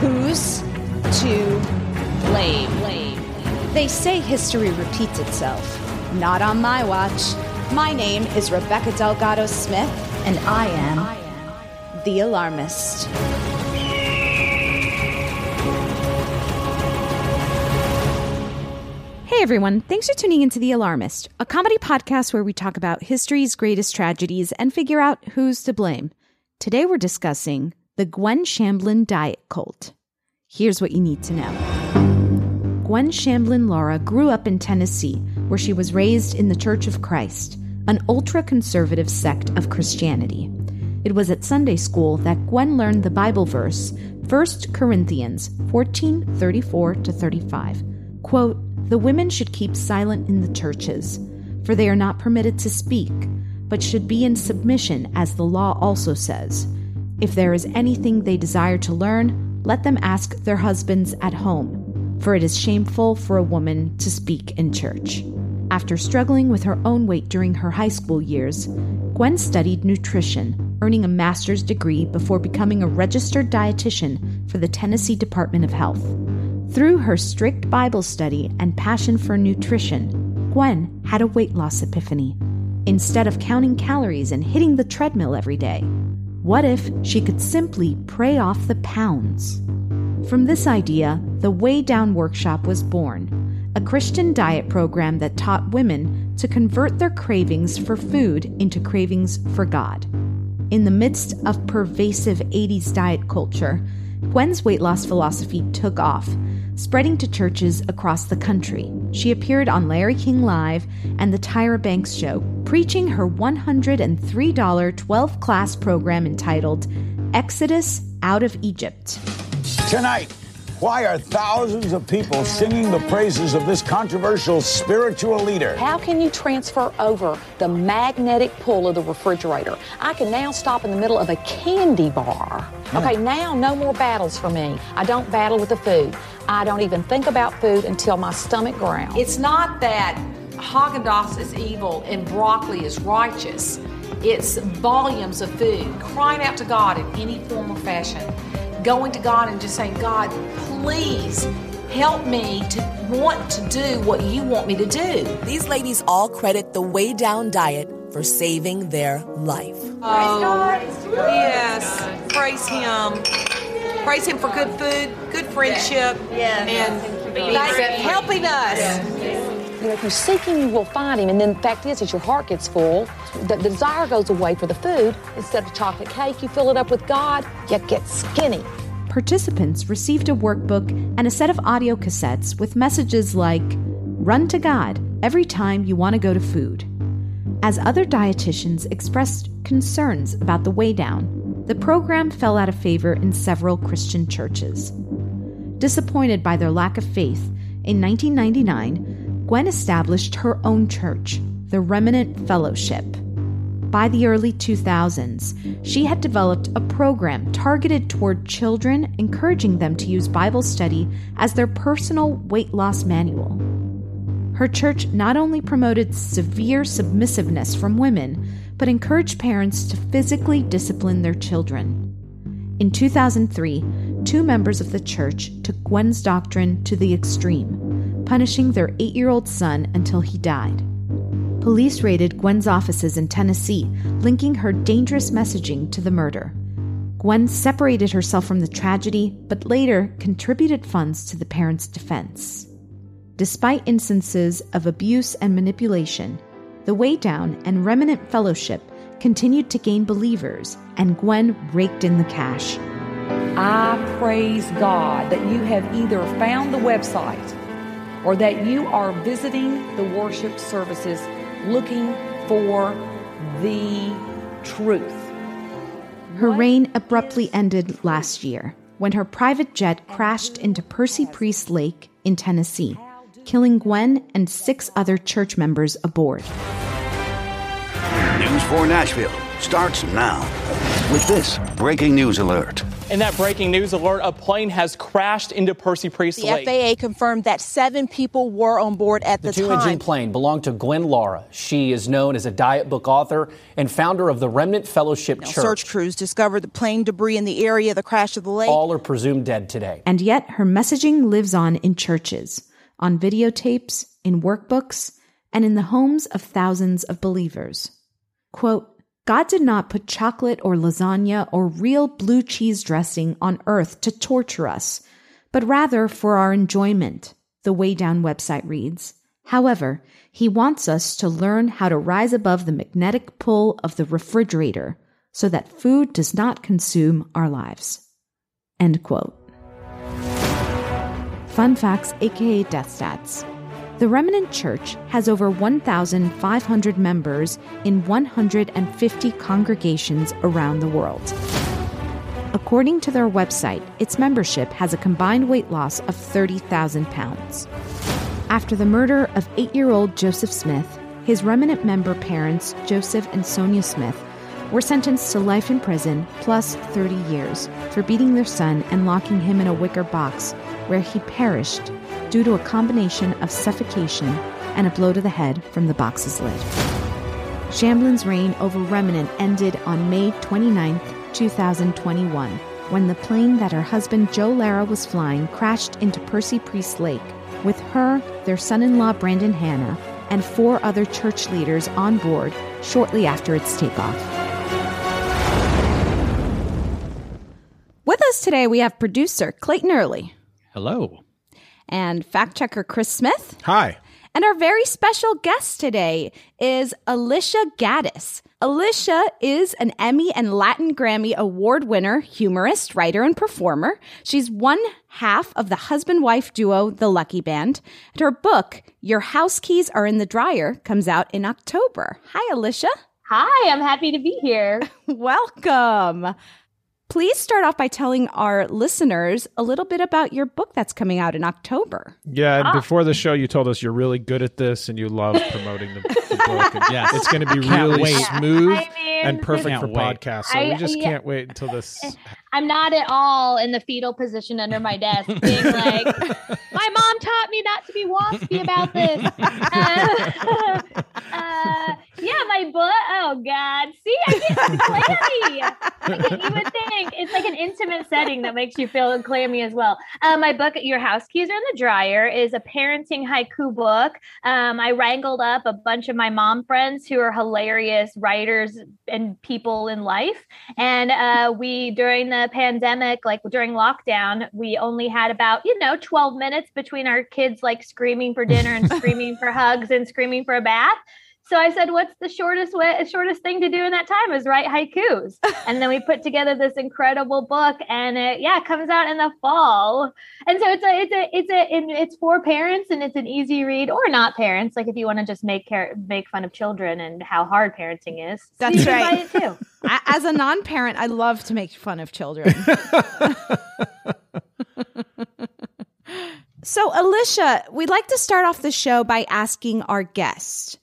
who's to blame. They say history repeats itself. Not on my watch. My name is Rebecca Delgado Smith, and I am the alarmist. Hey everyone, thanks for tuning into The Alarmist, a comedy podcast where we talk about history's greatest tragedies and figure out who's to blame. Today we're discussing the Gwen Shamblin diet cult. Here's what you need to know. Gwen Shamblin Lara grew up in Tennessee, where she was raised in the Church of Christ, an ultra conservative sect of Christianity. It was at Sunday school that Gwen learned the Bible verse, 1 Corinthians 14 34 to 35. Quote, the women should keep silent in the churches, for they are not permitted to speak, but should be in submission, as the law also says. If there is anything they desire to learn, let them ask their husbands at home, for it is shameful for a woman to speak in church. After struggling with her own weight during her high school years, Gwen studied nutrition, earning a master's degree before becoming a registered dietitian for the Tennessee Department of Health. Through her strict Bible study and passion for nutrition, Gwen had a weight loss epiphany. Instead of counting calories and hitting the treadmill every day, what if she could simply pray off the pounds? From this idea, the Way Down Workshop was born, a Christian diet program that taught women to convert their cravings for food into cravings for God. In the midst of pervasive 80s diet culture, Gwen's weight loss philosophy took off, spreading to churches across the country. She appeared on Larry King Live and The Tyra Banks Show, preaching her $103 12 class program entitled Exodus Out of Egypt. Tonight, why are thousands of people singing the praises of this controversial spiritual leader? How can you transfer over the magnetic pull of the refrigerator? I can now stop in the middle of a candy bar. Okay, now no more battles for me. I don't battle with the food. I don't even think about food until my stomach growls. It's not that Haagen-Dazs is evil and broccoli is righteous. It's volumes of food, crying out to God in any form or fashion, going to God and just saying, God, please help me to want to do what you want me to do. These ladies all credit the Way Down Diet for saving their life. Oh, yes. Praise Him. Praise Him for good food, good friendship, and helping us. You know, if you seek him, you will find him. And then the fact is, as your heart gets full, the, the desire goes away for the food. Instead of chocolate cake, you fill it up with God, you get skinny. Participants received a workbook and a set of audio cassettes with messages like, Run to God every time you want to go to food. As other dietitians expressed concerns about the way down, the program fell out of favor in several Christian churches. Disappointed by their lack of faith, in 1999, Gwen established her own church, the Remnant Fellowship. By the early 2000s, she had developed a program targeted toward children, encouraging them to use Bible study as their personal weight loss manual. Her church not only promoted severe submissiveness from women, but encouraged parents to physically discipline their children. In 2003, two members of the church took Gwen's doctrine to the extreme punishing their eight year old son until he died. Police raided Gwen's offices in Tennessee, linking her dangerous messaging to the murder. Gwen separated herself from the tragedy, but later contributed funds to the parents' defense. Despite instances of abuse and manipulation, the Way Down and Remnant Fellowship continued to gain believers, and Gwen raked in the cash. I praise God that you have either found the website or that you are visiting the worship services looking for the truth. Her reign abruptly ended last year when her private jet crashed into Percy Priest Lake in Tennessee, killing Gwen and six other church members aboard. News for Nashville starts now with this breaking news alert. In that breaking news alert, a plane has crashed into Percy Priest the Lake. FAA confirmed that seven people were on board at the, time. the two engine plane belonged to Gwen Lara. She is known as a diet book author and founder of the Remnant Fellowship now, Church. Search crews discovered the plane debris in the area of the crash of the lake. All are presumed dead today. And yet, her messaging lives on in churches, on videotapes, in workbooks, and in the homes of thousands of believers. Quote, God did not put chocolate or lasagna or real blue cheese dressing on earth to torture us, but rather for our enjoyment, the Way Down website reads. However, he wants us to learn how to rise above the magnetic pull of the refrigerator so that food does not consume our lives. End quote. Fun facts, aka death stats. The Remnant Church has over 1,500 members in 150 congregations around the world. According to their website, its membership has a combined weight loss of 30,000 pounds. After the murder of eight year old Joseph Smith, his remnant member parents, Joseph and Sonia Smith, were sentenced to life in prison plus 30 years for beating their son and locking him in a wicker box where he perished due to a combination of suffocation and a blow to the head from the box's lid. Shamblin's reign over Remnant ended on May 29, 2021, when the plane that her husband Joe Lara was flying crashed into Percy Priest Lake, with her, their son in law Brandon Hanna, and four other church leaders on board shortly after its takeoff. With us today, we have producer Clayton Early. Hello. And fact checker Chris Smith. Hi. And our very special guest today is Alisha Gaddis. Alisha is an Emmy and Latin Grammy Award winner, humorist, writer, and performer. She's one half of the husband wife duo, The Lucky Band. And her book, Your House Keys Are in the Dryer, comes out in October. Hi, Alisha. Hi, I'm happy to be here. Welcome. Please start off by telling our listeners a little bit about your book that's coming out in October. Yeah, and Ah. before the show, you told us you're really good at this and you love promoting the, the book. And Yes. it's going to be Can't really wait. smooth I mean, and perfect for wait. podcasts. So I- we just yeah. can't wait until this. I'm not at all in the fetal position under my desk, being like, "My mom taught me not to be waspy about this." Uh, uh, yeah, my book. Oh God, see, I get clammy. You would think think it's like an intimate setting that makes you feel clammy as well. Uh, my book, Your House Keys Are in the Dryer, is a parenting haiku book. Um, I wrangled up a bunch of my mom friends who are hilarious writers and people in life. And uh, we, during the pandemic, like during lockdown, we only had about, you know, 12 minutes between our kids like screaming for dinner and screaming for hugs and screaming for a bath. So I said, "What's the shortest way, shortest thing to do in that time is write haikus." and then we put together this incredible book, and it yeah comes out in the fall. And so it's a it's a it's a it's for parents, and it's an easy read or not parents. Like if you want to just make care, make fun of children and how hard parenting is, That's so right. it too. As a non-parent, I love to make fun of children. so, Alisha, we'd like to start off the show by asking our guest,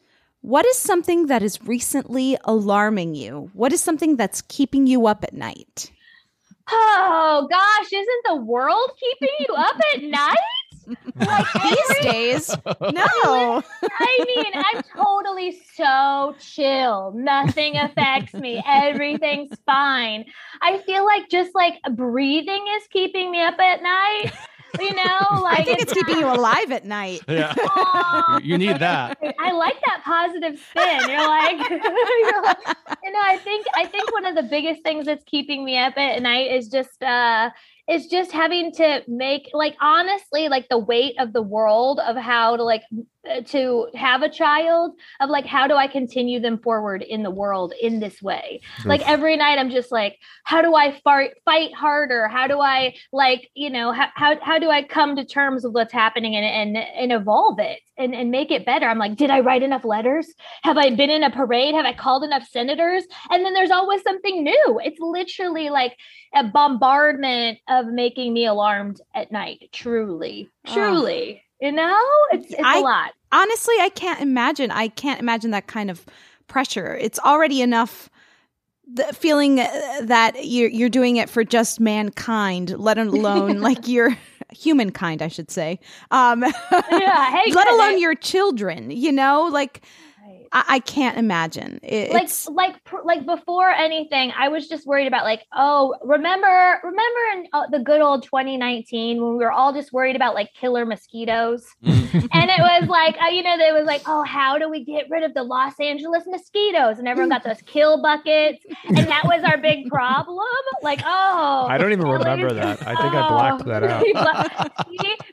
what is something that is recently alarming you? What is something that's keeping you up at night? Oh gosh, isn't the world keeping you up at night? Like These days, no. I mean, I'm totally so chill. Nothing affects me. Everything's fine. I feel like just like breathing is keeping me up at night. You know, like I think it's keeping you alive at night. Yeah. you need that. I like that positive spin. You're like, you're like, you know, I think I think one of the biggest things that's keeping me up at night is just uh is just having to make like honestly like the weight of the world of how to like Uh, to have a child of like how do I continue them forward in the world in this way. Like every night I'm just like how do I fight fight harder? How do I like, you know, how how, how do I come to terms with what's happening and and and evolve it and and make it better? I'm like, did I write enough letters? Have I been in a parade? Have I called enough senators? And then there's always something new. It's literally like a bombardment of making me alarmed at night. Truly, ah. truly. You know, it's it's I- a lot. Honestly, I can't imagine. I can't imagine that kind of pressure. It's already enough the feeling uh, that you're you're doing it for just mankind, let alone like your humankind, I should say. Um, Yeah, hey, let alone your children. You know, like I, I can't imagine. It, like it's like pr- like before anything i was just worried about like oh remember remember in uh, the good old 2019 when we were all just worried about like killer mosquitoes and it was like uh, you know they was like oh how do we get rid of the los angeles mosquitoes and everyone got those kill buckets and that was our big problem like oh I don't even remember least- that. I think I blacked that out. out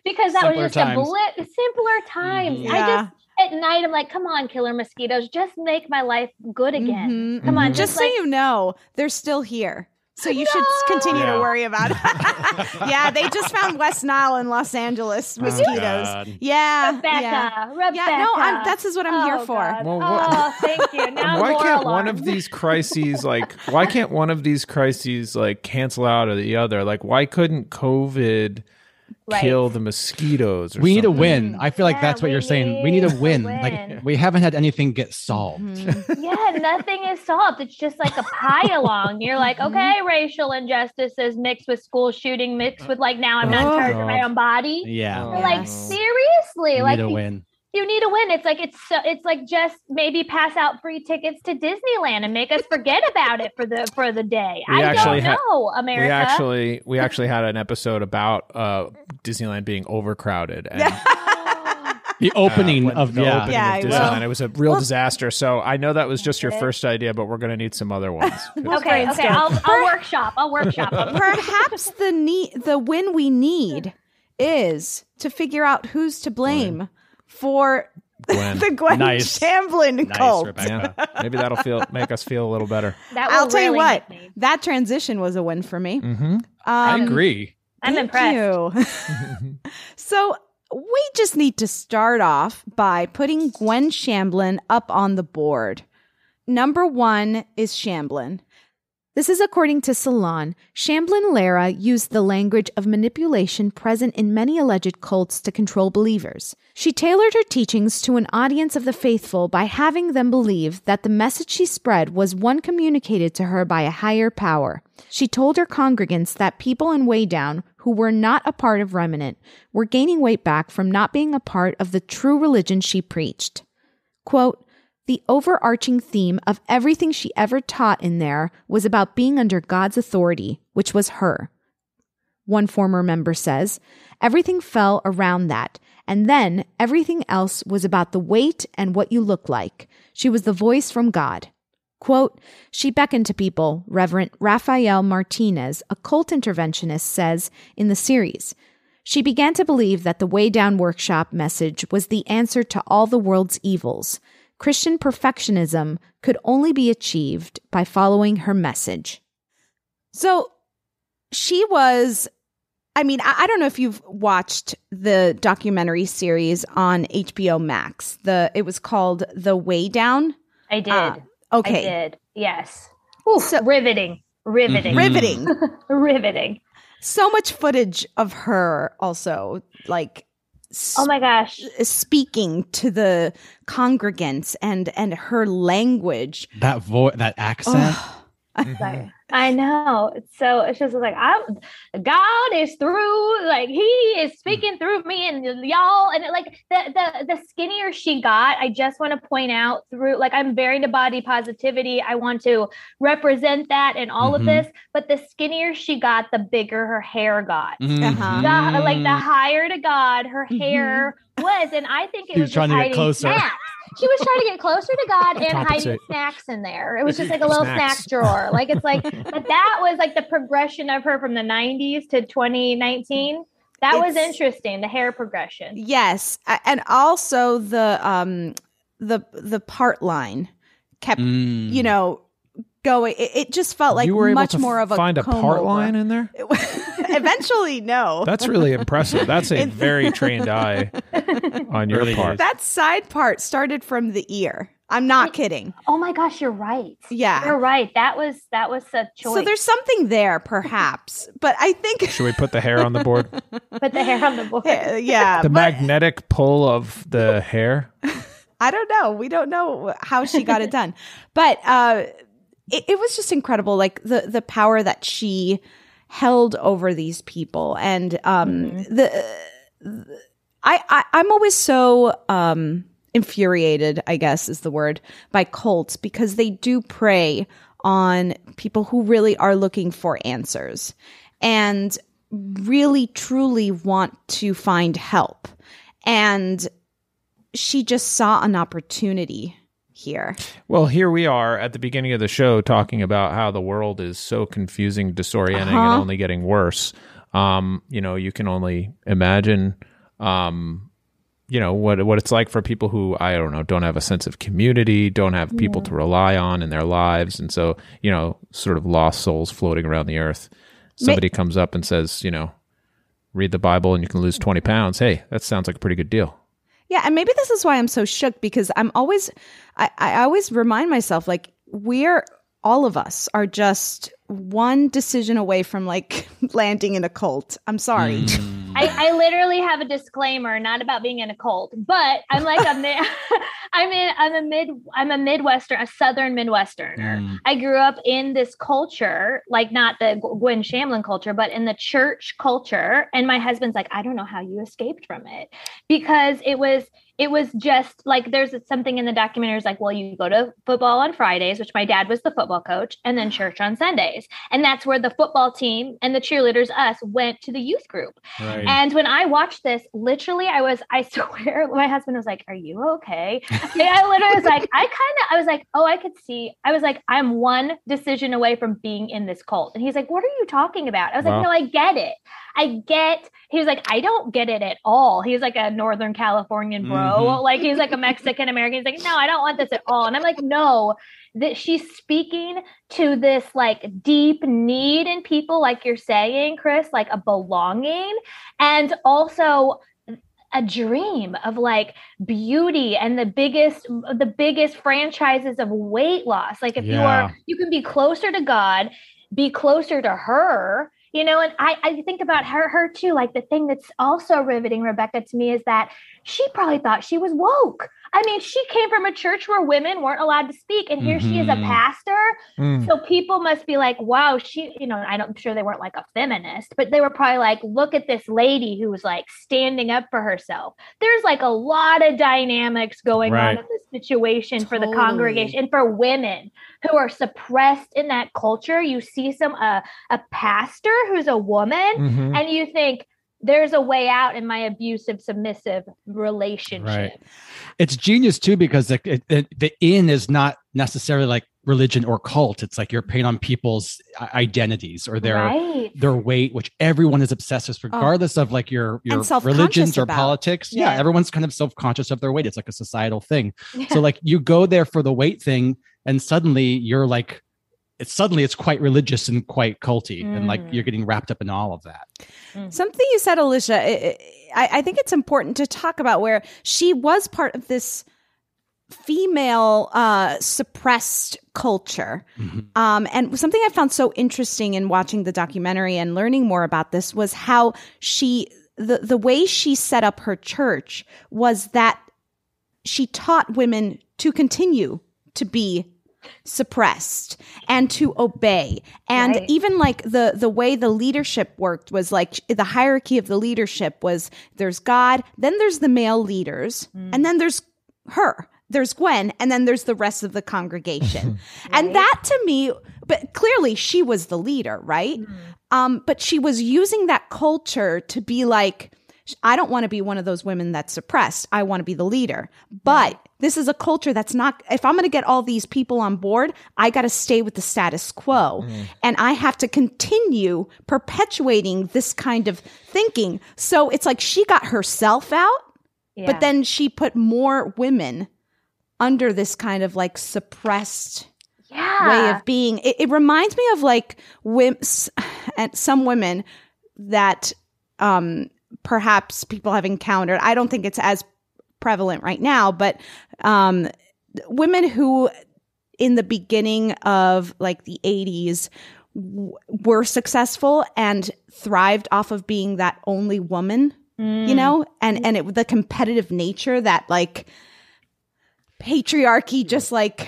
because that Simpler was just times. a bullet simpler times i Yeah. just at night i'm like come on killer mosquitoes just make my life good again mm-hmm, come mm-hmm. on just just so like you know, they're still here. So you should continue Yeah. to worry about it. yeah, they just found West Nile in Los Angeles oh, mosquitoes. God. yeah, Rebecca, yeah. Rebecca. Yeah, no, I'm, that's is what I'm here Oh, for. Well, oh, what- Oh, thank you. Now I'm why can't one of these crises like why can't one of these crises like cancel out of the other like why couldn't covid Right. kill the mosquitoes or We need a win. I feel like that's what you're saying. We need a win. win. Like we haven't had anything get solved. yeah, nothing is solved. It's just like a pie along. You're like, Mm-hmm. okay, racial injustices mixed with school shooting, mixed with like now I'm not in Oh, charge of my own body. Yeah. You're like, seriously, We like need a win. you need a win. It's like it's so it's like just maybe pass out free tickets to Disneyland and make us forget about it for the for the day. We I actually don't had- know, America. We actually we actually had an episode about uh Disneyland being overcrowded and The opening when- of the yeah. opening Yeah, of Disneyland. will. It was a real Well- disaster. So I know that was just your first idea, but we're gonna need some other ones. okay, okay, I'll, I'll workshop. I'll workshop. them. Perhaps the need, the win we need is to figure out who's to blame for Gwen. the Gwen Nice. Shamblin Nice, cult. Rebecca. Yeah, maybe that'll feel make us feel a little better. That I'll tell you what, that transition was a win for me. Mm-hmm. I Um, agree. I'm Thank impressed. you. so we just need to start off by putting Gwen Shamblin up on the board. Number one is Shamblin. This is according to Salon. Shamblin Lara used the language of manipulation present in many alleged cults to control believers. She tailored her teachings to an audience of the faithful by having them believe that the message she spread was one communicated to her by a higher power. She told her congregants that people in Waydown who were not a part of Remnant were gaining weight back from not being a part of the true religion she preached. Quote, The overarching theme of everything she ever taught in there was about being under God's authority, which was her. One former member says, everything fell around that, and then everything else was about the weight and what you look like. She was the voice from God. Quote, she beckoned to people, Reverend Rafael Martinez, a cult interventionist, says in the series. She began to believe that the Way Down Workshop message was the answer to all the world's evils. Christian perfectionism could only be achieved by following her message. So she was, I mean, I, I don't know if you've watched the documentary series on HBO Max. The it was called The Way Down. I did. Uh, okay. I did. Yes. Ooh, so, riveting. Riveting. Riveting. riveting. So much footage of her also like oh my gosh speaking to the congregants and and her language that voice that accent mm-hmm. I know. So it's just like I God is through, like He is speaking through me and y'all. And it, like the the the skinnier she got, I just want to point out through like I'm very into body positivity. I want to represent that in all mm-hmm. of this. But the skinnier she got, the bigger her hair got. Mm-hmm. The, like the higher to God her mm-hmm. hair was. And I think it was, was trying to get closer. Snacks she was trying to get closer to God and hiding snacks in there. It was just like a little snacks. snack drawer. Like it's like, but that was like the progression of her from the 90s to 2019. That it's, was interesting. The hair progression. Yes, and also the um the the part line kept mm. you know going. It, it, just felt like you were much able to more of a find a part over. line in there. Eventually, no. That's really impressive. That's a very trained eye on your really part. That side part started from the ear. I'm not Wait, kidding. Oh my gosh, you're right. Yeah, you're right. That was that was a choice. So there's something there, perhaps, but I think should we put the hair on the board? put the hair on the board. Yeah, the but... magnetic pull of the hair. I don't know. We don't know how she got it done, but uh, it, it was just incredible. Like the the power that she held over these people and um mm-hmm. the, the I, I i'm always so um infuriated i guess is the word by cults because they do prey on people who really are looking for answers and really truly want to find help and she just saw an opportunity here. Well, here we are at the beginning of the show talking about how the world is so confusing, disorienting, uh-huh. and only getting worse. Um, you know, you can only imagine, um, you know, what what it's like for people who I don't know don't have a sense of community, don't have people yeah. to rely on in their lives, and so you know, sort of lost souls floating around the earth. Somebody May- comes up and says, you know, read the Bible and you can lose twenty pounds. Hey, that sounds like a pretty good deal. Yeah, and maybe this is why I'm so shook because I'm always, I, I always remind myself like we're all of us are just one decision away from like landing in a cult. I'm sorry. Mm. I, I, literally have a disclaimer, not about being in a cult, but I'm like a I'm in I'm a mid I'm a Midwestern, a Southern Midwesterner. Mm. I grew up in this culture, like not the Gwen Shamblin culture, but in the church culture. And my husband's like, I don't know how you escaped from it because it was it was just like there's something in the documentary is like, well, you go to football on Fridays, which my dad was the football coach, and then church on Sundays. And that's where the football team and the cheerleaders, us, went to the youth group. Right. And when I watched this, literally, I was, I swear, my husband was like, Are you okay? I literally was like, I kind of, I was like, Oh, I could see. I was like, I'm one decision away from being in this cult. And he's like, What are you talking about? I was wow. like, No, I get it. I get, he was like, I don't get it at all. He's like a Northern Californian bro. Mm-hmm. Like he's like a Mexican American. He's like, no, I don't want this at all. And I'm like, no, that she's speaking to this like deep need in people, like you're saying, Chris, like a belonging. And also a dream of like beauty and the biggest the biggest franchises of weight loss like if yeah. you are you can be closer to god be closer to her you know and I, I think about her her too like the thing that's also riveting rebecca to me is that she probably thought she was woke. I mean, she came from a church where women weren't allowed to speak, and here she is a Mhm. pastor. Mm. So people must be like, wow, she, you know, I don't- I'm sure they weren't like a feminist, but they were probably like, look at this lady who was like standing up for herself. There's like a lot of dynamics going Right. on in this situation for the congregation and for women who are suppressed in that culture. You see some uh, a pastor who's a woman, Mhm. and you think there's a way out in my abusive submissive relationship. Right. It's genius too because like it, it, the in is not necessarily like religion or cult. It's like you're paying on people's identities or their Right. their weight, which everyone is obsessed with, oh. regardless of like your your self-conscious religions or about. politics. Yeah. Yeah. everyone's kind of self conscious of their weight. It's like a societal thing. So like you go there for the weight thing, and suddenly you're like. It's suddenly it's quite religious and quite culty, and like Mm. you're getting wrapped up in all of that. Something you said, Alisha, I, I I think it's important to talk about where she was part of this female uh, suppressed culture. Um, and something I found so interesting in watching the documentary and learning more about this was how she, the, the way she set up her church was that she taught women to continue to be suppressed and to obey. And Right. even like the the way the leadership worked was like the hierarchy of the leadership was there's god then there's the male leaders and then there's her there's gwen and then there's the rest of the congregation. And that to me but clearly she was the leader right? Um but she was using that culture to be like I don't want to be one of those women that's suppressed. I want to be the leader. But this is a culture that's not, if I'm going to get all these people on board, I got to stay with the status quo. And I have to continue perpetuating this kind of thinking. So it's like she got herself out, Yeah. but then she put more women under this kind of like suppressed Yeah. way of being. It, it reminds me of like wimps and some women that um perhaps people have encountered. I don't think it's as prevalent right now, but um women who in the beginning of like the 80s w- were successful and thrived off of being that only woman, you Mm. know? And and it the competitive nature that like patriarchy just like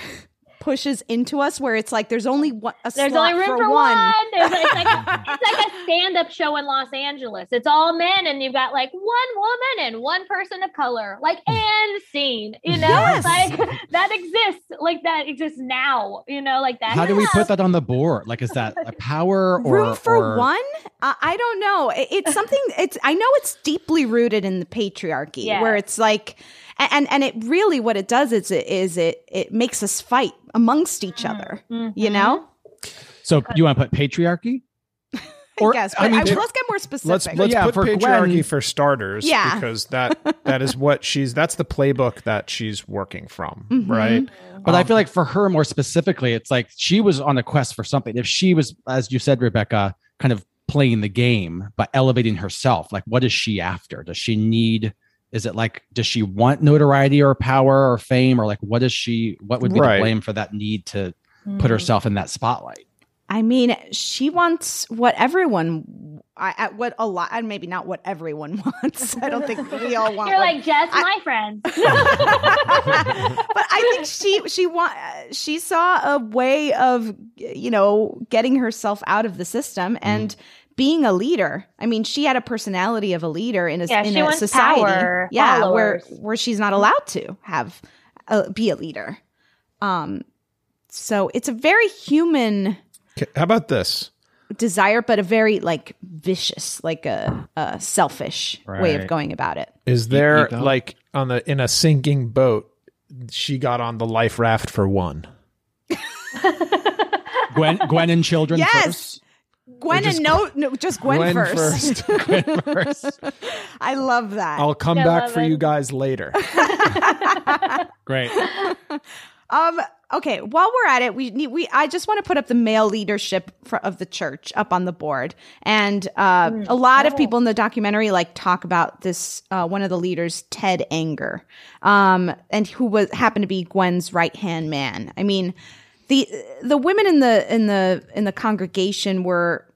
pushes into us where it's like there's only one a There's slot only room for, for, one. There's, it's, like a, it's like a stand-up show in Los Angeles. It's all men, and you've got like one woman and one person of color, like and scene. You know, Yes. like that exists. Like that exists now. You know, like that. How do we put that on the board? Like, is that a power or room for or- one I i don't know It- it's something it's i know it's deeply rooted in the patriarchy Yeah. where it's like and and it really what it does is it is it it makes us fight amongst each other you know So you want to put patriarchy? I guess, but I let's get more specific. Let's let's Yeah, put for patriarchy Gwen- for starters, Yeah. because that that is what she's that's the playbook that she's working from, Mhm. right? But I Um, feel like for her more specifically, it's like she was on a quest for something. If she was, as you said, Rebecca, kind of playing the game but elevating herself, like what is she after? Does she need? Is it like does she want notoriety or power or fame or like what is she? What would be Right. the blame for that need to put Mm. herself in that spotlight? I mean, she wants what everyone, I, I- what a lot, and maybe not what everyone wants. I don't think we all want. You're what- like just my friends. but I think she she want she saw a way of you know getting herself out of the system and being a leader. I mean, she had a personality of a leader in a Yeah, in she a wants society, power, yeah, followers. where where she's not allowed to have a, be a leader. Um, so it's a very human How about this? desire, but a very like vicious, like a, a selfish way of going about it. Is there ego? like on the in a sinking boat? She got on the life raft for one. Gwen, Gwen and children Yes. first. Gwen just and no, no, just Gwen, Gwen first. first. Gwen first. I love that. I'll come I back for it. you guys later. Great. Um. Okay. While we're at it, we need we. I just want to put up the male leadership for, of the church up on the board, and uh, a lot of people in the documentary like talk about this. Uh, one of the leaders, Ted Anger, um, and who was happened to be Gwen's right hand man. I mean, the the women in the in the in the congregation were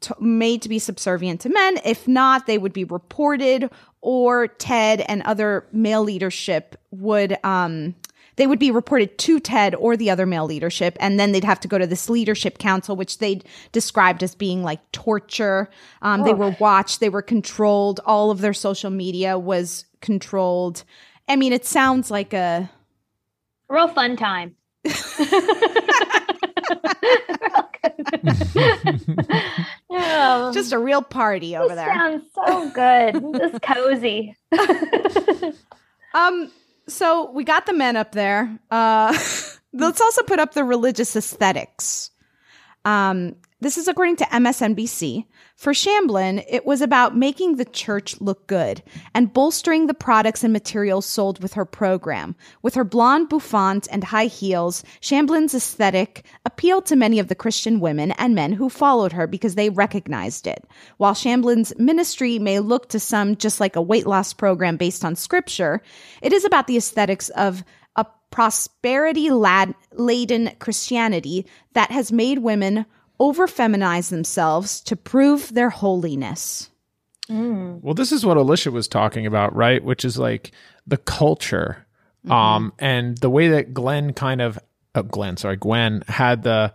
t- made to be subservient to men. If not, they would be reported or Ted and other male leadership would um they would be reported to Ted or the other male leadership, and then they'd have to go to this leadership council, which they described as being like torture. Um, They were watched, they were controlled. All of their social media was controlled. I mean, it sounds like a Real fun time. Oh, just a real party over this there. Sounds so good. This cozy. Um, so we got the men up there. Uh, let's also put up the religious aesthetics. Um, this is according to MSNBC. For Shamblin, it was about making the church look good and bolstering the products and materials sold with her program. With her blonde bouffant and high heels, Shamblin's aesthetic appealed to many of the Christian women and men who followed her because they recognized it. While Shamblin's ministry may look to some just like a weight loss program based on scripture, it is about the aesthetics of a prosperity laden Christianity that has made women over feminize themselves to prove their holiness. Well, this is what Alisha was talking about, right? Which is like the culture, um, and the way that Glenn kind of, uh, Glenn, sorry, Gwen had the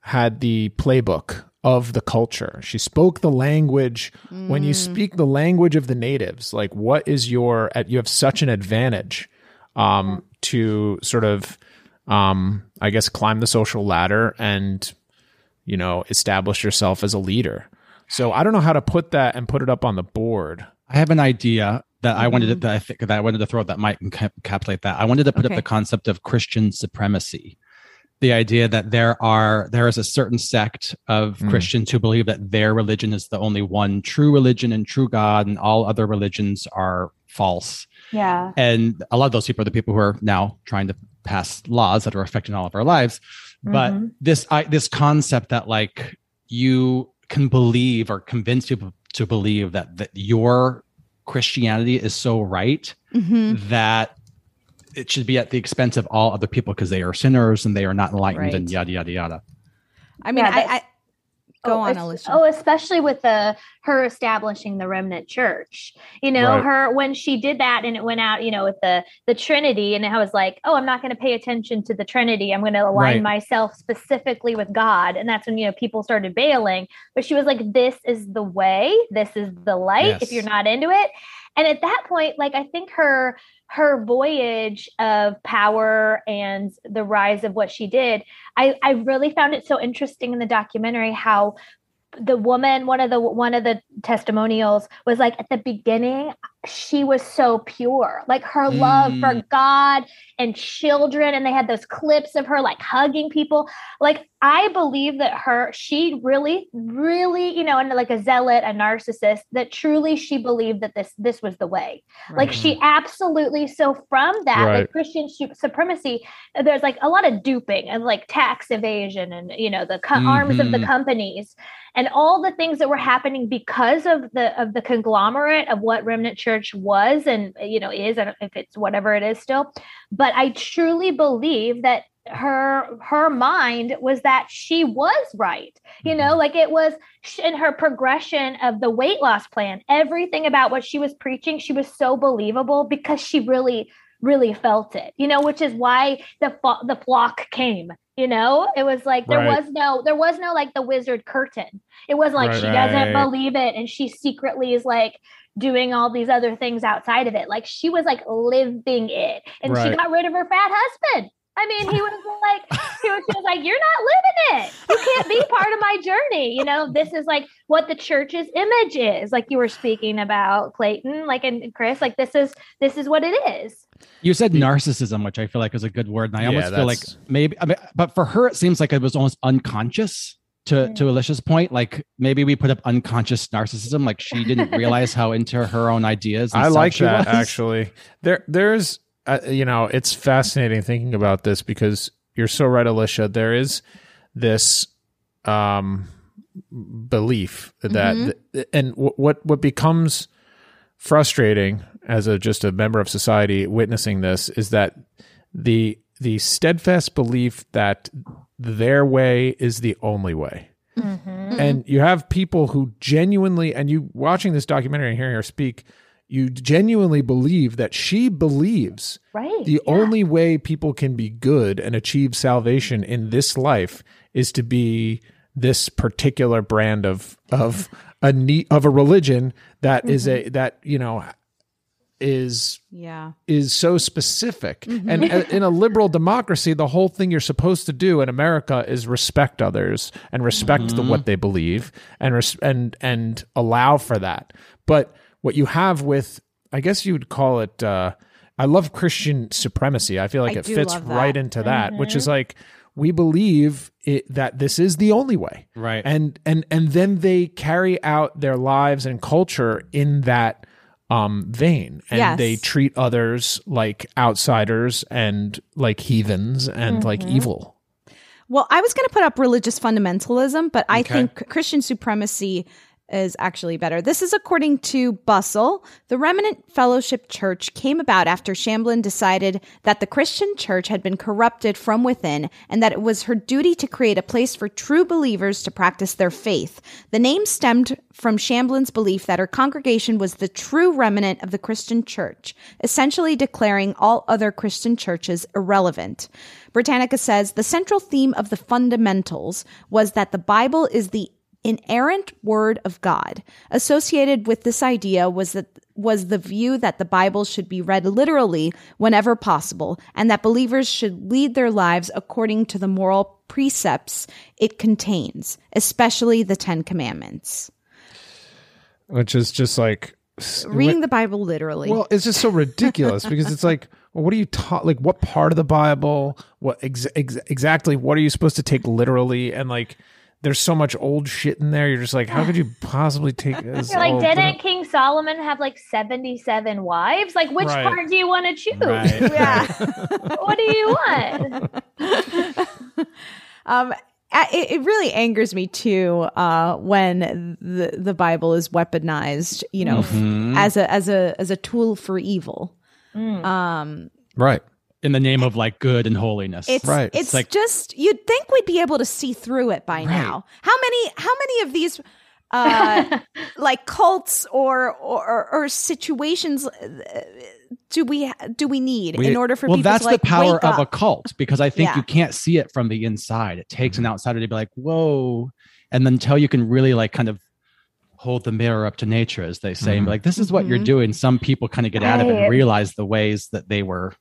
had the playbook of the culture. She spoke the language. When you speak the language of the natives, like what is your? at- You have such an advantage um, to sort of, um, I guess, climb the social ladder and you know establish yourself as a leader. So I don't know how to put that and put it up on the board. I have an idea that I wanted to, Mm-hmm. that I think that I wanted to throw that might encapsulate that. I wanted to put Okay. up the concept of Christian supremacy. The idea that there are there is a certain sect of Mm. Christians who believe that their religion is the only one true religion and true God, and all other religions are false. Yeah. And a lot of those people are the people who are now trying to pass laws that are affecting all of our lives. But Mhm. this I, this concept that like you can believe or convince people to believe that that your Christianity is so right Mhm. that it should be at the expense of all other people because they are sinners and they are not enlightened Right. and yada yada yada. I mean, Yeah, I, that's- I go oh, on, es- Alisha. Oh, especially with the her establishing the remnant church. You know, Right. her when she did that and it went out, you know, with the the Trinity, and I was like, oh, I'm not going to pay attention to the Trinity. I'm going to align Right. myself specifically with God, and that's when you know people started bailing. But she was like, this is the way. This is the light. If you're not into it, and at that point, like I think her her voyage of power and the rise of what she did, I I really found it so interesting in the documentary how the woman one of the one of the testimonials was like at the beginning she was so pure like her love for Mm. god and children and they had those clips of her like hugging people like i believe that her she really really you know and like a zealot a narcissist that truly she believed that this this was the way like she absolutely so from that Right. like christian su- supremacy there's like a lot of duping and like tax evasion and you know the co- arms of the Mhm. companies and all the things that were happening because of the of the conglomerate of what remnant church was and you know is I if it's whatever it is still. But i truly believe that her her mind was that she was right. You know mm-hmm. like it was in her progression of the weight loss plan everything about what she was preaching she was so believable because she really really felt it you know which is why the the flock came you know? It was like there Right. was no there was no like the wizard curtain. It was like Right, she doesn't believe it and she secretly is like doing all these other things outside of it like she was like living it and she got rid of her fat husband I mean, he was like, he was just like, you're not living it. You can't be part of my journey. You know, this is like what the church's image is. Like you were speaking about Clayton, like and Chris, like this is this is what it is. You said narcissism, which I feel like is a good word, and I Yeah, almost feel like maybe, I mean, but for her, it seems like it was almost unconscious. To to Alisha's point, like maybe we put up unconscious narcissism, like she didn't realize how into her own ideas. and I like she that was. actually. There, there's, uh, you know, it's fascinating thinking about this because you're so right, Alisha. There is this um, belief that, Mhm. th- and w- what what becomes frustrating as a just a member of society witnessing this is that the the steadfast belief that their way is the only way. Mm-hmm. And you have people who genuinely, and you watching this documentary and hearing her speak, you genuinely believe that she believes Right. the only way people can be good and achieve salvation in this life is to be this particular brand of of a of a religion that is a that you know is Yeah. is so specific. Mhm. And uh, in a liberal democracy, the whole thing you're supposed to do in America is respect others and respect the, Mhm. what they believe and res- and and allow for that. But what you have with, I guess you would call it. Uh, I love Christian supremacy. I feel like I it fits right into that, which is Mhm. like we believe it, that this is the only way, right? And and and then they carry out their lives and culture in that um vain and Yes. they treat others like outsiders and like heathens and like Mhm. evil Well, I was going to put up religious fundamentalism, but I Okay. think Christian supremacy is actually better. This is according to Bustle. The Remnant Fellowship Church came about after Shamblin decided that the Christian church had been corrupted from within and that it was her duty to create a place for true believers to practice their faith. The name stemmed from Shamblin's belief that her congregation was the true remnant of the Christian church, essentially declaring all other Christian churches irrelevant. Britannica says the central theme of the fundamentals was that the Bible is the inerrant word of God. Associated with this idea was that was the view that the Bible should be read literally whenever possible and that believers should lead their lives according to the moral precepts it contains, especially the 10 commandments. which is just like Reading the Bible literally. well it's just so ridiculous because it's like well what are you taught like what part of the bible what ex- ex- exactly what are you supposed to take literally and like there's so much old shit in there you're just like how could you possibly take this You're like, all- didn't King Solomon have like 77 wives? Like, which Right. part do you want to choose? Right, Yeah. what do you want? Um, it, it really angers me too uh, when the the Bible is weaponized, you know, f- Mhm. as a as a as a tool for evil. Um, right in the name of like good and holiness it's right. it's, like just you'd think we'd be able to see through it by now. How many how many of these uh like cults or or or situations uh, do we do we need in order for well people that's to like the power of up? a cult because i think Yeah. you can't see it from the inside it takes an outsider to be like whoa and then until you can really like kind of hold the mirror up to nature as they say and be like this is what you're Mhm. doing some people kind of get out of it and realize the ways that they were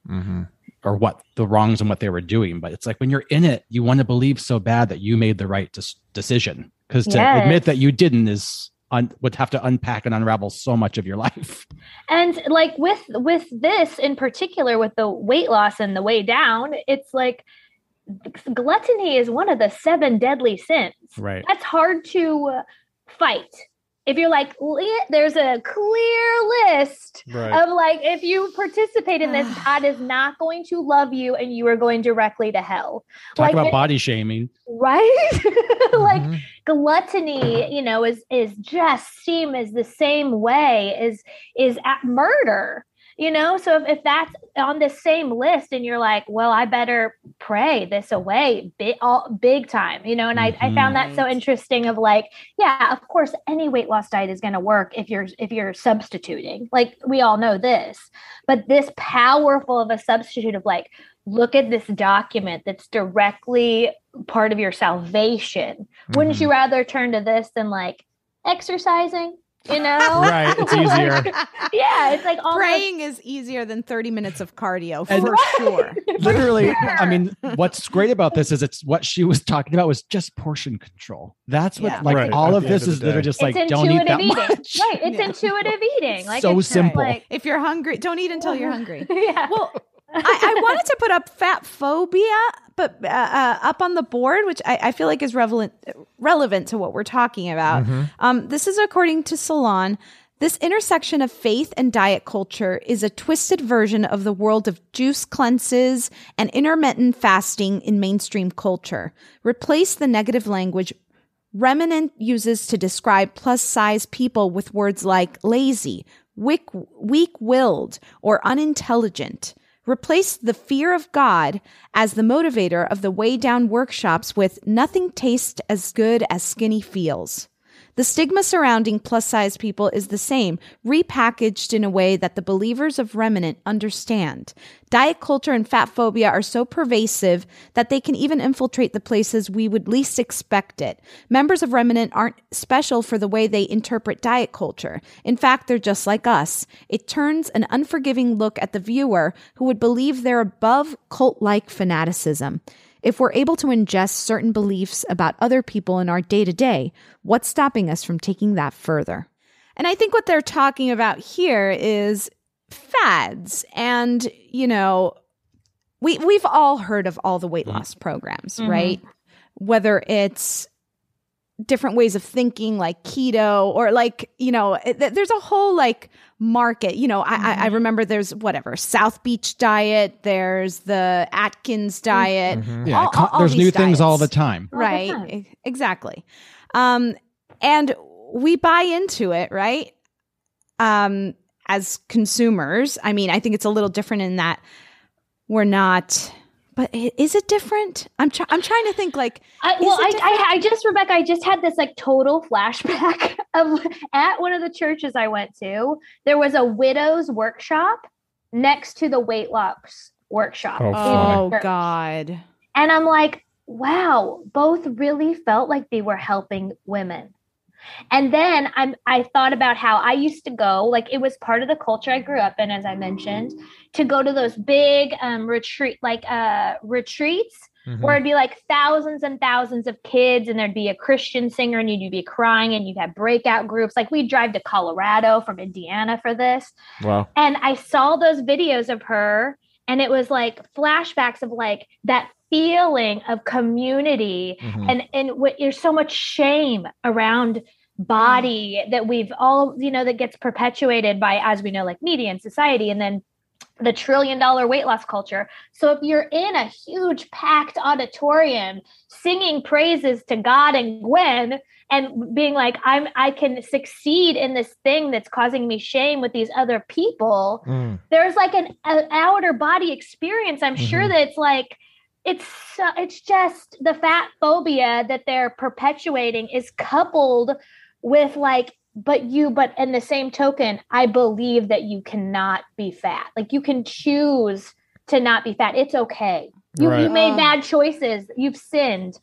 or what the wrongs and what they were doing but it's like when you're in it you want to believe so bad that you made the right decision because to Yes. admit that you didn't is un- would have to unpack and unravel so much of your life and like with with this in particular with the weight loss and the way down it's like gluttony is one of the seven deadly sins Right. that's hard to fight if you're like there's a clear list Right. of like if you participate in this god is not going to love you and you are going directly to hell. Talk like about it- body shaming. Right? Like mm-hmm. gluttony you know is is just seem as the same way is is at murder you know so if, if that's on the same list and you're like well i better pray this away big, all, big time you know and I, I found that so mm-hmm. interesting of like yeah of course any weight loss diet is going to work if you're if you're substituting. Like we all know this but this powerful of a substitute of like look at this document that's directly part of your salvation. Wouldn't you mm-hmm. rather turn to this than like exercising you know Right, it's easier. yeah it's like almost Praying is easier than 30 minutes of cardio And- for sure. literally i mean what's great about this is it's what she was talking about was just portion control that's what Yeah. like Right, all at of this of is the literally day. just like don't eat that eating much right it's intuitive eating like So it's simple. like, If you're hungry, don't eat until you're hungry. yeah Well, I, I wanted to put up fat phobia, but uh, uh, up on the board, which I, I feel like is relevant relevant to what we're talking about. Mhm. Um, this is according to Salon. This intersection of faith and diet culture is a twisted version of the world of juice cleanses and intermittent fasting in mainstream culture. Replace the negative language Remnant uses to describe plus size people with words like lazy, weak willed, or unintelligent. Replace the fear of God as the motivator of the way down workshops with nothing tastes as good as skinny feels. The stigma surrounding plus size people is the same, repackaged in a way that the believers of Remnant understand. Diet culture and fat phobia are so pervasive that they can even infiltrate the places we would least expect it. Members of Remnant aren't special for the way they interpret diet culture. In fact, they're just like us. It turns an unforgiving look at the viewer who would believe they're above cult like fanaticism. If we're able to ingest certain beliefs about other people in our day to day, what's stopping us from taking that further? And I think what they're talking about here is fads. And, you know, we, we've all heard of all the weight loss programs, Mhm. right? Whether it's different ways of thinking like keto or like you know th- there's a whole like market you know I, I i remember there's whatever south beach diet there's the atkins diet. Yeah, all- all- all there's new these things all the time. right e- exactly. Um and we buy into it right? Um as consumers i mean i think it's a little different in that we're not but is it different i'm try- i'm trying to think like I, well, I. I, I just, Rebecca, I just had this like total flashback of at one of the churches I went to, there was a widow's workshop next to the weight loss workshop. oh, oh god And I'm like, wow, both really felt like they were helping women. And then I'm I thought about how I used to go, like it was part of the culture I grew up in, as I mentioned, to go to those big um retreat like uh retreats Mhm. where it'd be like thousands and thousands of kids, and there'd be a Christian singer, and you'd be crying, and you'd have breakout groups. Like we'd drive to Colorado from Indiana for this. Wow. And I saw those videos of her, and it was like flashbacks of like that feeling of community Mhm. and and what there's so much shame around body that we've all you know that gets perpetuated by as we know like media and society and then the trillion dollar weight loss culture so if you're in a huge packed auditorium singing praises to god and gwen and being like i'm i can succeed in this thing that's causing me shame with these other people Mm. there's like an, an outer body experience i'm sure Mhm. that it's like it's so- it's just the fat phobia that they're perpetuating is coupled with like but you but in the same token i believe that you cannot be fat. Like you can choose to not be fat. It's okay. You, you made Uh. bad choices. You've sinned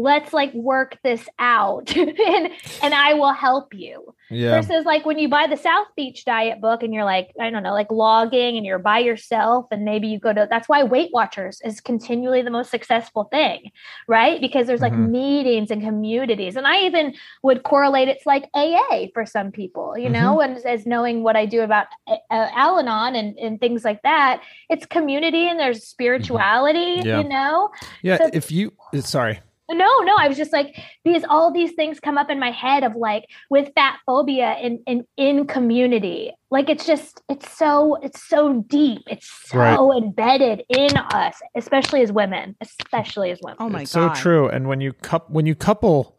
let's like work this out and and i will help you Yeah. versus like when you buy the south beach diet book and you're like i don't know like logging and you're by yourself and maybe you go to that's why weight watchers is continually the most successful thing right because there's like Mhm. meetings and communities and i even would correlate it's like aa for some people you know and as knowing what i do about uh, al-anon and, and things like that it's community and there's spirituality Yeah. you know Yeah, So- if you sorry. No, no, I was just like because all these things come up in my head of like with fat phobia in in in community. Like it's just it's so it's so deep. It's so Right. embedded in us, especially as women, especially as women. Oh my it's God. so true. And when you coup when you couple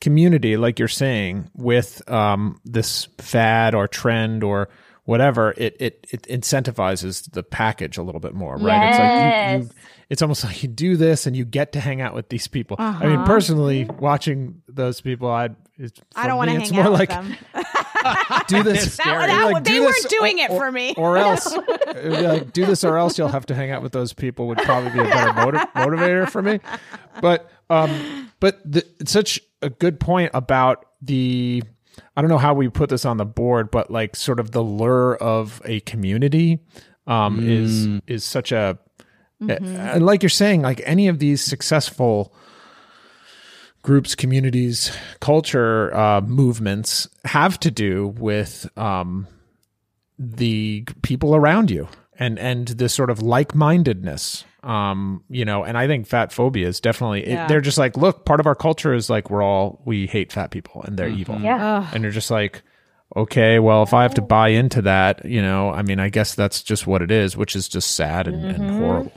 community, like you're saying, with um, this fad or trend or whatever, it, it it incentivizes the package a little bit more, right? It's like you, you Yes. It's almost like you do this and you get to hang out with these people. I mean, Uh-huh. personally, watching those people, I it's, I don't want to hang it's more out like with them. do this. That- that- Like, they do weren't this doing it for me. or else like do this or else you'll have to hang out with those people would probably be a better motiv- motivator for me but um but the, it's such a good point about the i don't know how we put this on the board but like sort of the lure of a community um is Mm. is such a Mhm. and like you're saying like any of these successful groups communities culture uh movements have to do with um the people around you and and this sort of like-mindedness. Um you know and i think fat phobia is definitely it- they're just like look part of our culture is like we're all we hate fat people and they're evil. Yeah. Ugh. and you're just like okay well if i have to buy into that you know i mean i guess that's just what it is which is just sad and, and horrible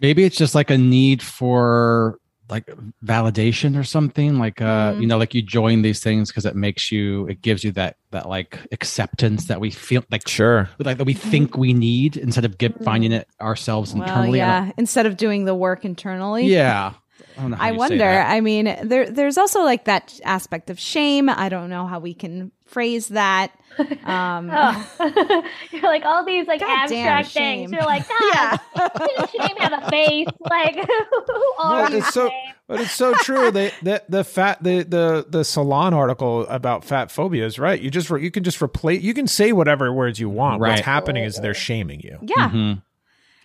Maybe it's just like a need for like validation or something like uh Mm-hmm. you know like you join these things because it makes you it gives you that that like acceptance that we feel like sure like that we think we need instead of get finding it ourselves Well, internally yeah. Instead of doing the work internally. yeah don't know how I wonder. I mean, there there's also like that aspect of shame. I don't know how we can phrase that. Um, Oh. You're like all these like God abstract shame. things. You're like, God, doesn't shame have a face? Like, who are But you? it's so, but it's so true. The, the the fat the the the salon article about fat phobia is right. You just re- you can just replace. You can say whatever words you want. What's happening is they're shaming you. Yeah. Mhm.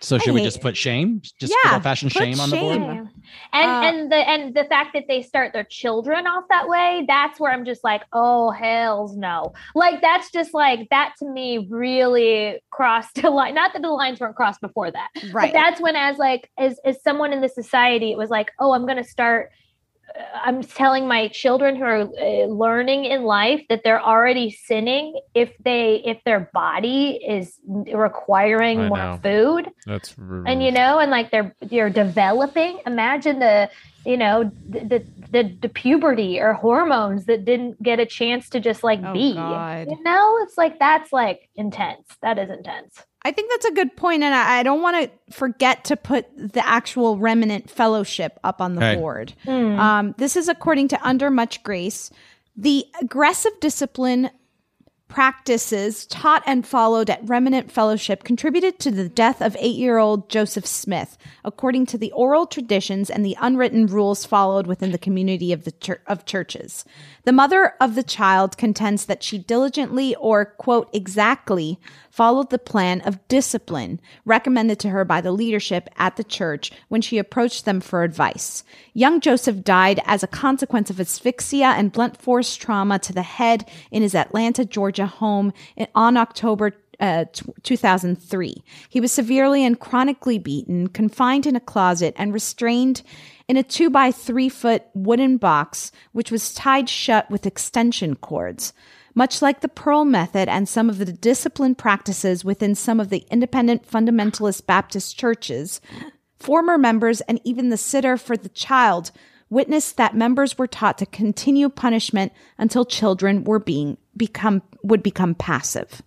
So should we just put shame? Just Yeah, good old fashioned put shame on the board? and Uh, and the and the fact that they start their children off that way that's where i'm just like oh hells no like that's just like that to me really crossed a line not that the lines weren't crossed before that Right. but that's when as like as as someone in the society it was like oh i'm gonna start I'm telling my children who are uh, learning in life that they're already sinning if they if their body is requiring I more know. food. That's and you know and like they're they're developing. Imagine the you know the the, the, the puberty or hormones that didn't get a chance to just like Oh, be. God. you know it's like that's like intense. That is intense I think that's a good point, and I, I don't want to forget to put the actual remnant fellowship up on the Okay. board. Hmm. Um, this is according to Under Much Grace. The aggressive discipline practices taught and followed at Remnant Fellowship contributed to the death of eight year old Joseph Smith, according to the oral traditions and the unwritten rules followed within the community of the chur- of churches. The mother of the child contends that she diligently or, quote, exactly followed the plan of discipline recommended to her by the leadership at the church when she approached them for advice. Young Joseph died as a consequence of asphyxia and blunt force trauma to the head in his Atlanta, Georgia home on October uh, t- 2003. He was severely and chronically beaten, confined in a closet, and restrained in a two by three foot wooden box, which was tied shut with extension cords. Much like the Pearl Method and some of the discipline practices within some of the independent fundamentalist Baptist churches, former members and even the sitter for the child witnessed that members were taught to continue punishment until children were being become would become passive.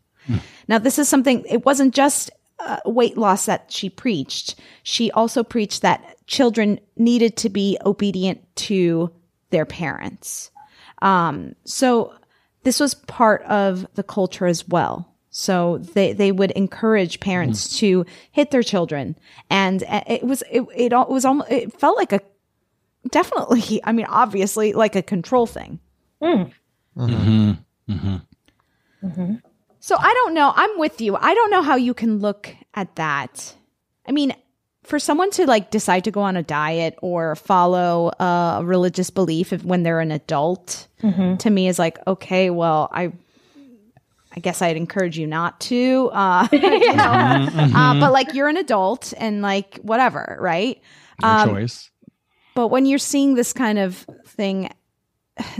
Now, this is something, it wasn't just uh, weight loss that she preached. She also preached that children needed to be obedient to their parents. Um, so this was part of the culture as well. So they, they would encourage parents to hit their children. And uh, it was, it, it, it was almost, it felt like a, definitely, I mean, obviously like a control thing. Mm-hmm. Mm-hmm. So I don't know. I'm with you. I don't know how you can look at that. I mean, for someone to like decide to go on a diet or follow a religious belief if, when they're an adult, to me is like, okay, well, I, I guess I'd encourage you not to, uh, you know, Mhm, uh, mhm. but like you're an adult and like whatever, right? Your Um, choice. But when you're seeing this kind of thing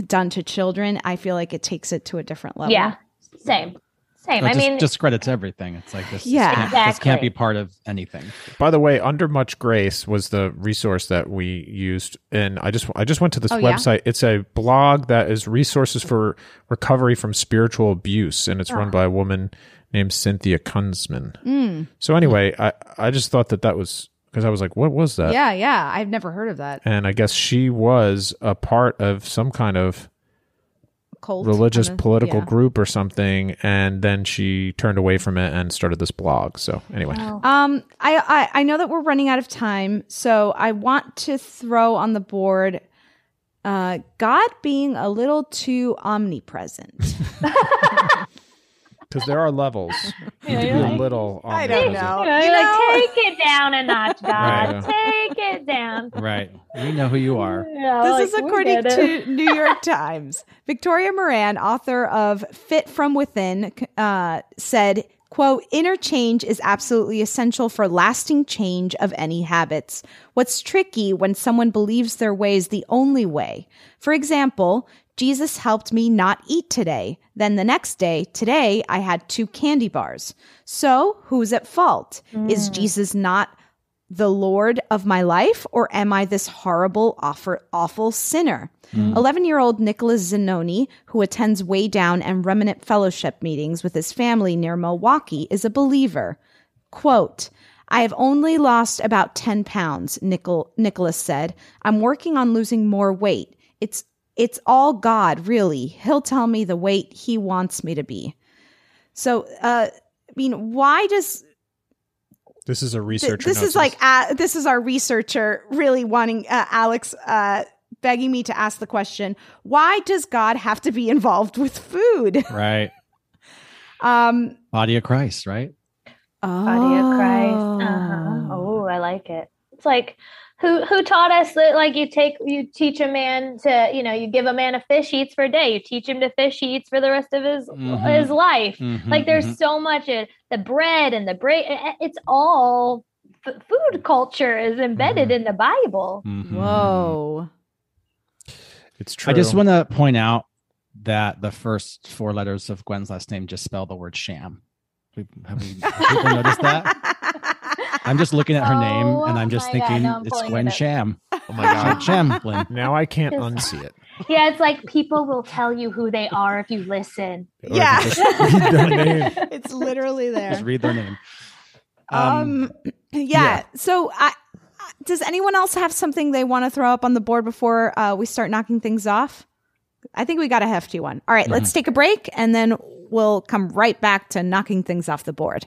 done to children, I feel like it takes it to a different level. yeah same same It i just mean discredits everything. It's like this. Yeah. this can't, this can't be part of anything. By the way, Under Much Grace was the resource that we used, and I just I just went to this Oh, yeah? website. It's a blog that is resources for recovery from spiritual abuse, and it's run Oh. by a woman named Cynthia Kunsman. Mm. So anyway, I I just thought that that was because I was like, what was that? Yeah, yeah. I've never heard of that. And I guess she was a part of some kind of Cult. religious kinda- political yeah. group or something, and then she turned away from it and started this blog. So anyway, Um, I, I I know that we're running out of time, so I want to throw on the board, uh, God being a little too omnipresent. because there are levels. You Yeah, can you're like- a little. I don't know. You're You like, know? take it down a notch, God. Right. Take it down. Right. We know who you are. Yeah, this like, is according to New York Times. Victoria Moran, author of Fit from Within, uh, said, quote, inner change is absolutely essential for lasting change of any habits. What's tricky when someone believes their way is the only way. For example, Jesus helped me not eat today. Then the next day, today, I had two candy bars. So who's at fault? Is mm. Jesus not the Lord of my life, or am I this horrible, awful, awful sinner? Mm. 11 year old Nicholas Zanoni, who attends Way Down and Remnant Fellowship meetings with his family near Milwaukee, is a believer. Quote, I have only lost about 10 pounds, Nicholas said. I'm working on losing more weight. It's it's all God, really. He'll tell me the weight he wants me to be. So, uh, I mean, why does This is a th- researcher. this notes is like uh, this is our researcher really wanting uh, Alex uh, begging me to ask the question: Why does God have to be involved with food? Right. Um, Body of Christ, right? Body of Christ. Uh-huh. Oh, I like it. It's like who who taught us that like you take you teach a man to you know you give a man a fish he eats for a day you teach him to fish he eats for the rest of his Mhm. his life Mhm, like there's mhm. so much uh, the bread and the bread it's all f- food culture is embedded in the Bible Whoa. It's true. I just want to point out that the first four letters of Gwen's last name just spell the word sham. Have we have people noticed that? I'm just looking at her name Oh and I'm just my God, thinking I'm it's Gwen it. Sham. Oh my god. Shamblin. Now I can't unsee it. yeah it's like people will tell you who they are if you listen Or just read their name. it's literally there. Just read their name. Um, yeah. So, I, I- does anyone else have something they want to throw up on the board before uh, we start knocking things off? I think we got a hefty one. All right, let's take a break and then we'll come right back to knocking things off the board.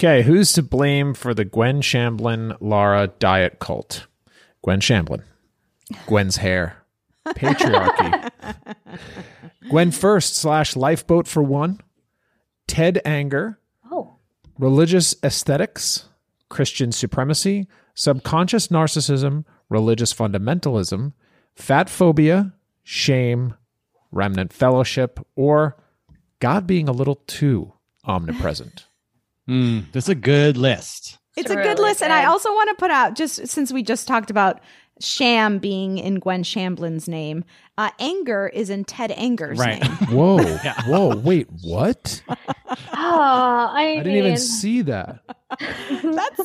Okay, who's to blame for the Gwen Shamblin Lara diet cult? Gwen Shamblin. Gwen's hair. Patriarchy. Gwen First slash Lifeboat for one. Ted Anger. Oh. Religious aesthetics. Christian supremacy. Subconscious narcissism. Religious fundamentalism. Fat phobia. Shame. Remnant fellowship. Or God being a little too omnipresent. Mm, that's a good list. It's a good list. And I also want to put out, just since we just talked about Sham being in Gwen Shamblin's name, uh, Anger is in Ted Anger's Right. name. Whoa. Whoa. Wait, what? oh I, I didn't even see that. That's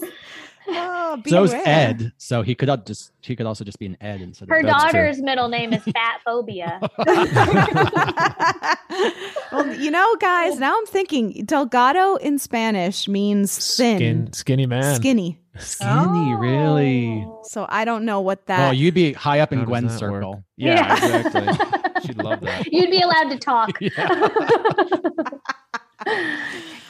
oh, So is. Ed. So he could not just he could also just be an Ed instead her of daughter's middle name is Fat Phobia. Well, you know, guys, now I'm thinking Delgado in Spanish means thin, Skin, skinny man. skinny. Skinny, oh. really? So I don't know what that. Oh, you'd be high up in How Gwen's that work? circle. Yeah, exactly. She'd love that. You'd be allowed to talk.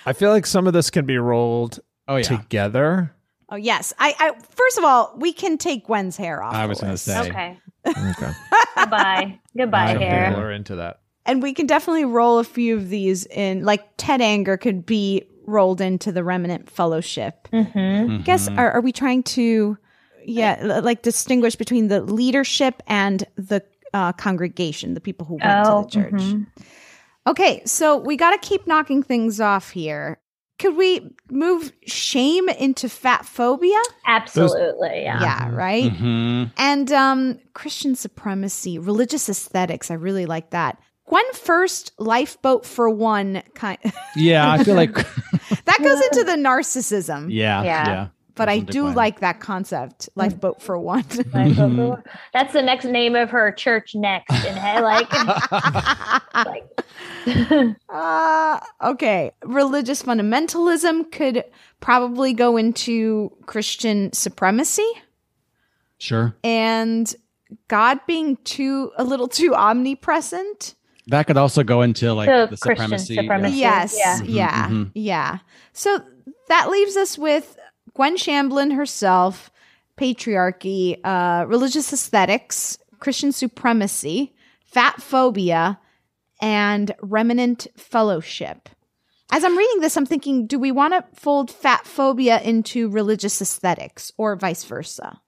I feel like some of this can be rolled oh, yeah. together. Oh yes, I, I. First of all, we can take Gwen's hair off. I was going to say. Okay. Okay. Goodbye. Goodbye, Some hair. people are into that. and we can definitely roll a few of these in. Like Ted Anger could be rolled into the Remnant Fellowship. Mm-hmm. I guess are, are we trying to, yeah, l- like distinguish between the leadership and the uh, congregation, the people who went Oh, to the church. mhm. Okay, so we got to keep knocking things off here. Could we move shame into fat phobia? Absolutely, yeah. Yeah, right? Mm-hmm. And um Christian supremacy, religious aesthetics, I really like that. Gwen first, lifeboat for one kind Yeah, I feel like that goes into the narcissism. yeah, Yeah. yeah. But I do Gwen. like that concept, lifeboat for one. Mm-hmm. That's the next name of her church next. And hey, like, like Uh, okay. Religious fundamentalism could probably go into Christian supremacy Sure. and God being too a little too omnipresent. That could also go into like The the supremacy. supremacy. Yes. Yeah. Yeah. Mhm, Yeah. So that leaves us with Gwen Shamblin herself, patriarchy, uh, religious aesthetics, Christian supremacy, fat phobia, and remnant fellowship. As I'm reading this, I'm thinking, do we want to fold fat phobia into religious aesthetics or vice versa?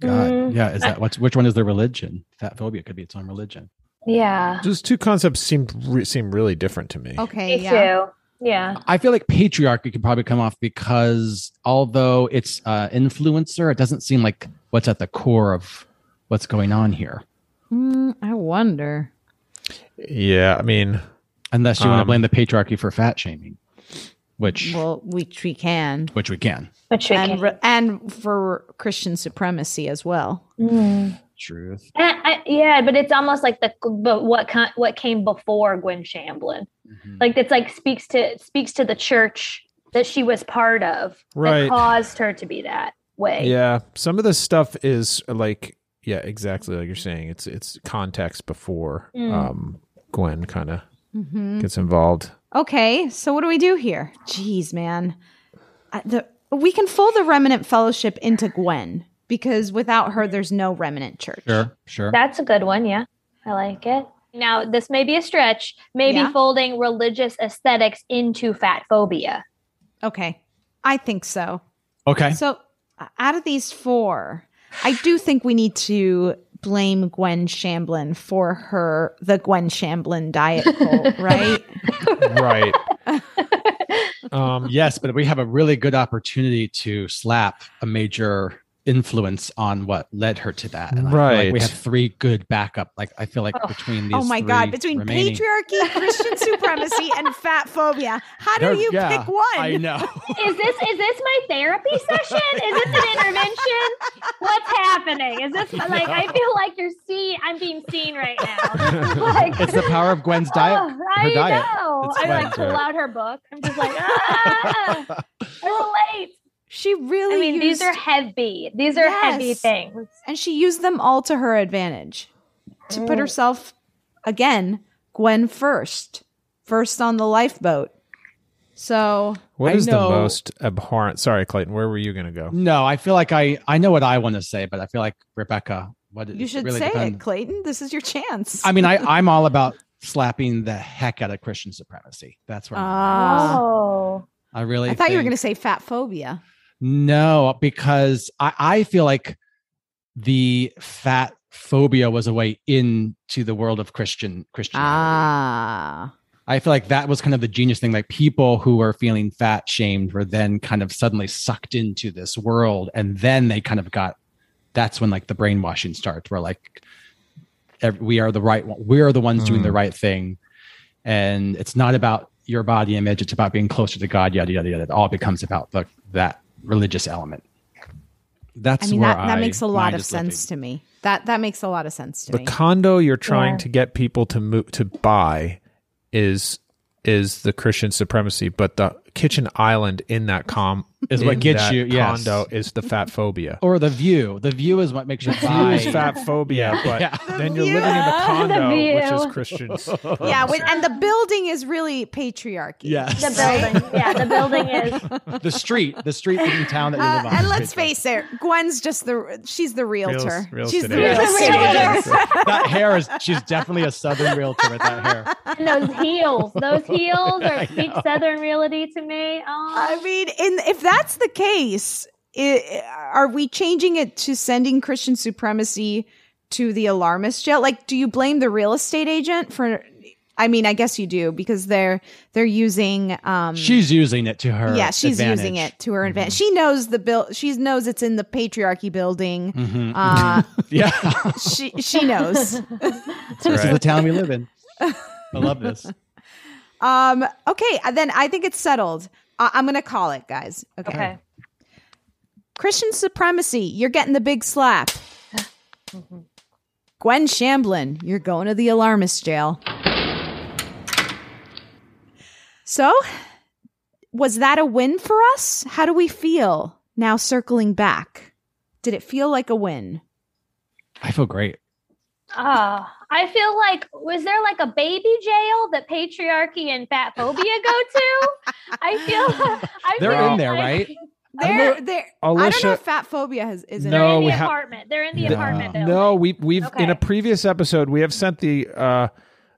God, Mm. yeah. Is that what's which one is the religion? Fat phobia could be its own religion. yeah. Those two concepts seem re- seem really different to me. Okay. Me yeah. too. Yeah. I feel like patriarchy could probably come off because although it's uh, influencer, it doesn't seem like what's at the core of what's going on here. Hmm, I wonder. Yeah, I mean, Unless you want to Um, blame the patriarchy for fat shaming, which Well, which we can. which we can. Which we and, can. re- and for Christian supremacy as well. Mm. Truth. I, I, yeah, but it's almost like the but what what came before Gwen Shamblin. Mm-hmm. Like it's like speaks to speaks to the church that she was part of Right. that caused her to be that way. yeah, some of this stuff is like, yeah, exactly like you're saying. It's it's context before Mm. um, Gwen kind of Mhm. gets involved. Okay, so what do we do here? Jeez, man. Uh, the, we can fold the remnant fellowship into Gwen because without her, there's no remnant church. Sure, sure. That's a good one. Yeah, I like it. Now, this may be a stretch. Maybe Yeah. folding religious aesthetics into fat phobia. Okay, I think so. Okay. So, out of these four, I do think we need to blame Gwen Shamblin for her the Gwen Shamblin diet cult, right? right. Um, yes, but we have a really good opportunity to slap a major influence on what led her to that. And I feel like we have three good backup. Like I feel like between these. oh my god, between remaining- patriarchy, Christian supremacy, and fat phobia, how do They're- you yeah, pick one? I know. Is this is this my therapy session? Is this an intervention? What's happening? Is this like I feel like you're seeing? I'm being seen right now. like, it's the power of Gwen's diet. Oh, her I diet. know. It's I like Gwen's, pull right. out her book. I'm just like, ah, I relate. She really I mean, these are heavy. These are heavy things. And she used them all to her advantage to Mm. put herself, again, Gwen first, first on the lifeboat. So, what is I is the most abhorrent? Sorry, Clayton. Where were you going to go? No, I feel like I I know what I want to say, but I feel like Rebecca. What you should really say depend- it, Clayton. This is your chance. I mean, I I'm all about slapping the heck out of Christian supremacy. That's where I'm. Oh. I really. I thought you were going to say fat phobia. No, because I, I feel like the fat phobia was a way into the world of Christian Christian. Ah. I feel like that was kind of the genius thing. Like people who were feeling fat shamed were then kind of suddenly sucked into this world, and then they kind of got. That's when like the brainwashing starts, where like ev- we are the right one. We are the ones doing the right thing, and it's not about your body image. It's about being closer to God. Yada yada yada. It all becomes about the, that religious element. That's I mean, where that, that I- makes a lot of is lifting. sense to me. That that makes a lot of sense to the me. The condo you're trying Yeah. to get people to move to buy is is the Christian supremacy, but the kitchen island in that com Is what gets that you- yes. Condo is the fat phobia. Or the view. The view is what makes you View buy. is fat phobia, but Yeah. then you're living in the condo, which is. Christians. yeah, when, and the building is really patriarchy. Yes. The building. Yeah, the building is. the street, the street in town that you live Uh, on. and let's face it, Gwen's just the she's the realtor. real she's the estate real agent. estate Yes. agent. that hair is she's definitely a southern realtor with that hair. And those heels, those heels are speak. Southern realty to me. Oh. I mean, in if that's the case, i are we changing it to sending Christian supremacy to the alarmist jail? Like, do you blame the real estate agent for? I mean, I guess you do because they're they're using. um She's using it to her. Yeah, she's advantage. using it to her advantage. She knows the bill. She knows it's in the patriarchy building. Mhm. Uh, yeah. she she knows. This is the town we live in. I love this. Um. Okay. Then I think it's settled. I- I'm gonna call it, guys. Okay. Okay. Christian supremacy. You're getting the big slap. Gwen Shamblin. You're going to the alarmist jail. So, was that a win for us? How do we feel now? Circling back, did it feel like a win? I feel great. Oh, I feel like was there like a baby jail that patriarchy and fat phobia go to? I feel I They're feel in there, like- right? They're, they're, I don't know if fat phobia has is in No, in we the ha- apartment. They're in the apartment building. No, we we've in a previous episode we have sent the uh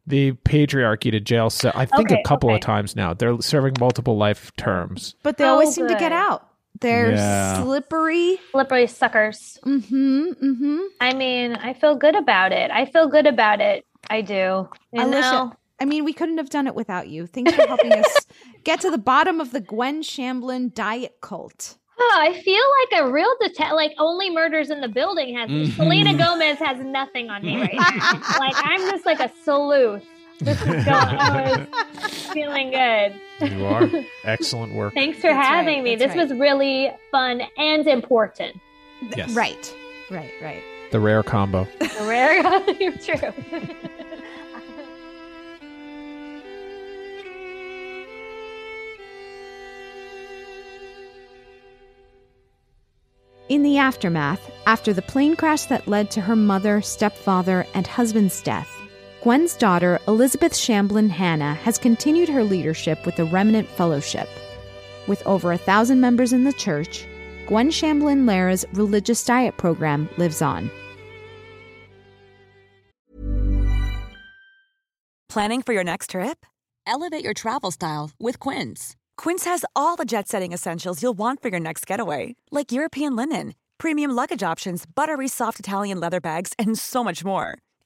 the patriarchy to jail. So I think Okay, a couple okay. of times now. They're serving multiple life terms. but they Oh, always seem to get out. They're Yeah. slippery. Slippery suckers. Mm-hmm. Mm-hmm. I mean, I feel good about it. I feel good about it. I do. You Alisha, know? I mean, we couldn't have done it without you. Thanks for helping us get to the bottom of the Gwen Shamblin diet cult. Oh, I feel like a real detective. Like only murders in the building has Mhm. Selena Gomez has nothing on me right now. like I'm just like a sleuth. This is going. I feeling good. You are excellent work. Thanks for That's having right, me. that's This was really fun and important. Yes. Right. Right. Right. The rare combo. Rare, you're true. In the aftermath, after the plane crash that led to her mother, stepfather, and husband's death, Gwen's daughter, Elizabeth Shamblin Hannah, has continued her leadership with the Remnant Fellowship. With over a thousand members in the church, Gwen Shamblin Lara's religious diet program lives on. Planning for your next trip? Elevate your travel style with Quince. Quince has all the jet setting essentials you'll want for your next getaway, like European linen, premium luggage options, buttery soft Italian leather bags, and so much more.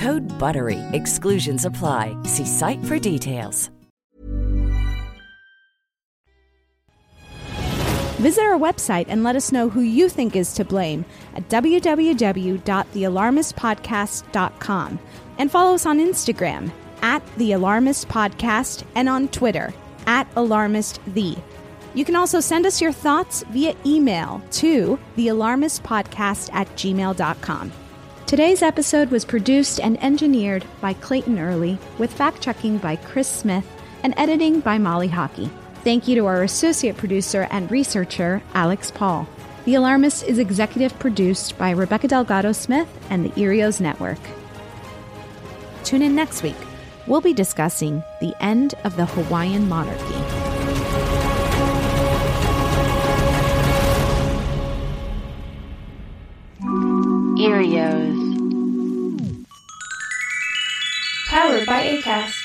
Code BUTTERY. Exclusions apply. See site for details. Visit our website and let us know who you think is to blame at www.thealarmistpodcast.com and follow us on Instagram at The Alarmist Podcast and on Twitter at AlarmistThe. You can also send us your thoughts via email to thealarmistpodcast at gmail.com. Today's episode was produced and engineered by Clayton Early with fact checking by Chris Smith and editing by Molly Hockey. Thank you to our associate producer and researcher, Alex Paul. The Alarmist is executive produced by Rebecca Delgado Smith and the Earios Network. Tune in next week. We'll be discussing the end of the Hawaiian monarchy. Earios. Powered by ACAST.